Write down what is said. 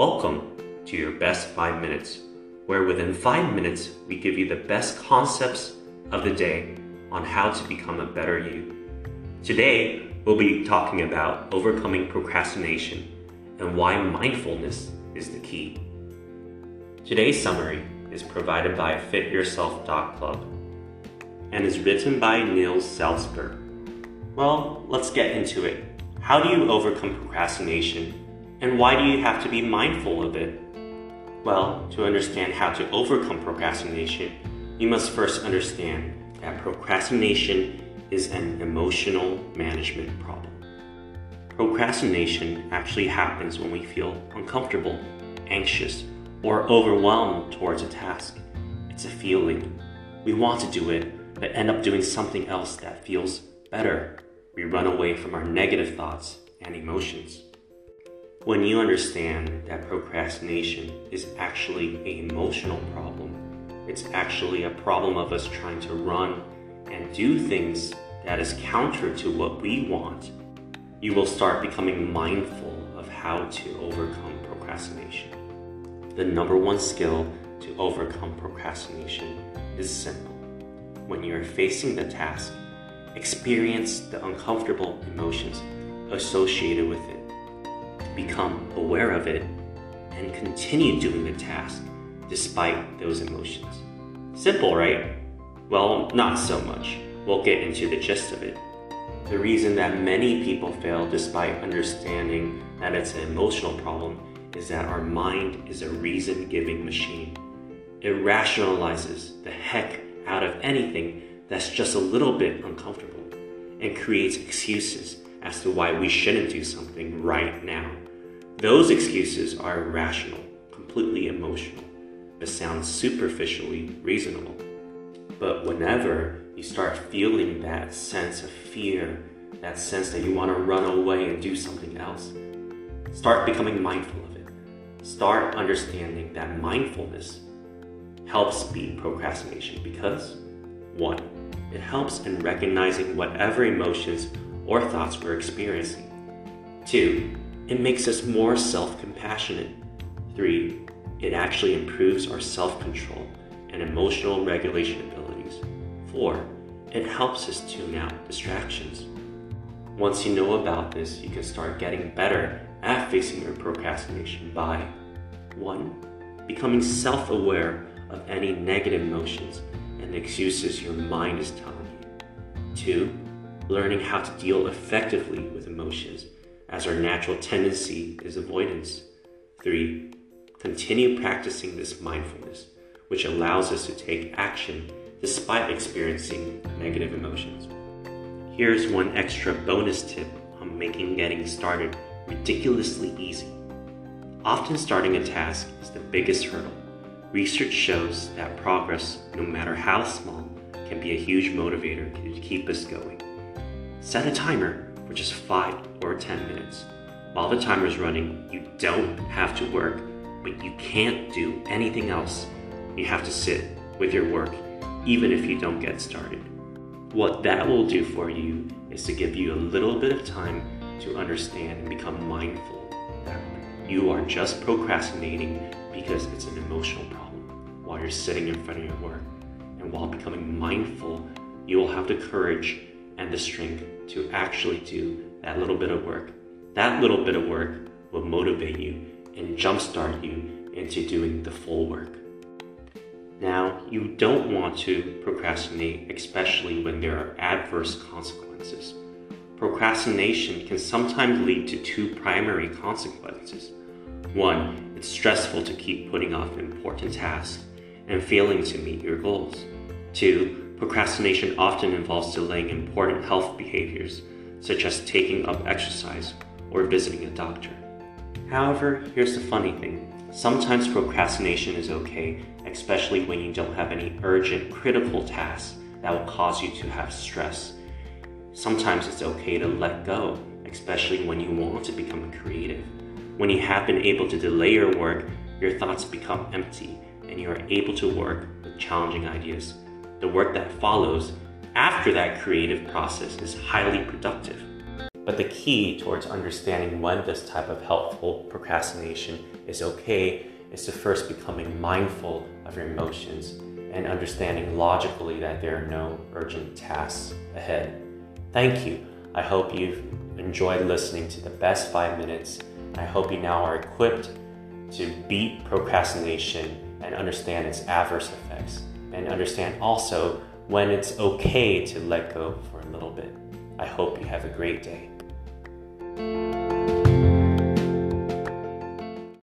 Welcome to your best five minutes, where within five minutes we give you the best concepts of the day on how to become a better you. Today, we'll be talking about overcoming procrastination and why mindfulness is the key. Today's summary is provided by Fit Yourself Club and is written by Nils Salzberg. Well, let's get into it. How do you overcome procrastination and why do you have to be mindful of it? Well, to understand how to overcome procrastination, you must first understand that procrastination is an emotional management problem. Procrastination actually happens when we feel uncomfortable, anxious, or overwhelmed towards a task. It's a feeling. We want to do it, but end up doing something else that feels better. We run away from our negative thoughts and emotions. When you understand that procrastination is actually an emotional problem, it's actually a problem of us trying to run and do things that is counter to what we want, you will start becoming mindful of how to overcome procrastination. The number one skill to overcome procrastination is simple. When you are facing the task, experience the uncomfortable emotions associated with it become aware of it, and continue doing the task despite those emotions. Simple, right? Well, not so much. We'll get into the gist of it. The reason that many people fail despite understanding that it's an emotional problem is that our mind is a reason giving machine. It rationalizes the heck out of anything that's just a little bit uncomfortable and creates excuses as to why we shouldn't do something right now. Those excuses are irrational, completely emotional, but sound superficially reasonable. But whenever you start feeling that sense of fear, that sense that you want to run away and do something else, start becoming mindful of it. Start understanding that mindfulness helps beat procrastination because, one, it helps in recognizing whatever emotions or thoughts we're experiencing. Two, it makes us more self compassionate. Three, it actually improves our self control and emotional regulation abilities. Four, it helps us tune out distractions. Once you know about this, you can start getting better at facing your procrastination by 1. Becoming self aware of any negative emotions and excuses your mind is telling you. 2. Learning how to deal effectively with emotions as our natural tendency is avoidance. Three, continue practicing this mindfulness, which allows us to take action despite experiencing negative emotions. Here's one extra bonus tip on making getting started ridiculously easy. Often starting a task is the biggest hurdle. Research shows that progress, no matter how small, can be a huge motivator to keep us going. Set a timer for just 5 or 10 minutes. While the timer is running, you don't have to work, but you can't do anything else. You have to sit with your work, even if you don't get started. What that will do for you is to give you a little bit of time to understand and become mindful that you are just procrastinating because it's an emotional problem while you're sitting in front of your work. And while becoming mindful, you will have the courage and the strength to actually do that little bit of work. That little bit of work will motivate you and jumpstart you into doing the full work. Now, you don't want to procrastinate, especially when there are adverse consequences. Procrastination can sometimes lead to two primary consequences. One, it's stressful to keep putting off important tasks and failing to meet your goals. Two, Procrastination often involves delaying important health behaviors, such as taking up exercise or visiting a doctor. However, here's the funny thing sometimes procrastination is okay, especially when you don't have any urgent, critical tasks that will cause you to have stress. Sometimes it's okay to let go, especially when you want to become creative. When you have been able to delay your work, your thoughts become empty and you are able to work with challenging ideas the work that follows after that creative process is highly productive. But the key towards understanding when this type of helpful procrastination is okay is to first becoming mindful of your emotions and understanding logically that there are no urgent tasks ahead. Thank you. I hope you've enjoyed listening to the best five minutes. I hope you now are equipped to beat procrastination and understand its adverse effects, and understand also when it's okay to let go for a little bit. I hope you have a great day.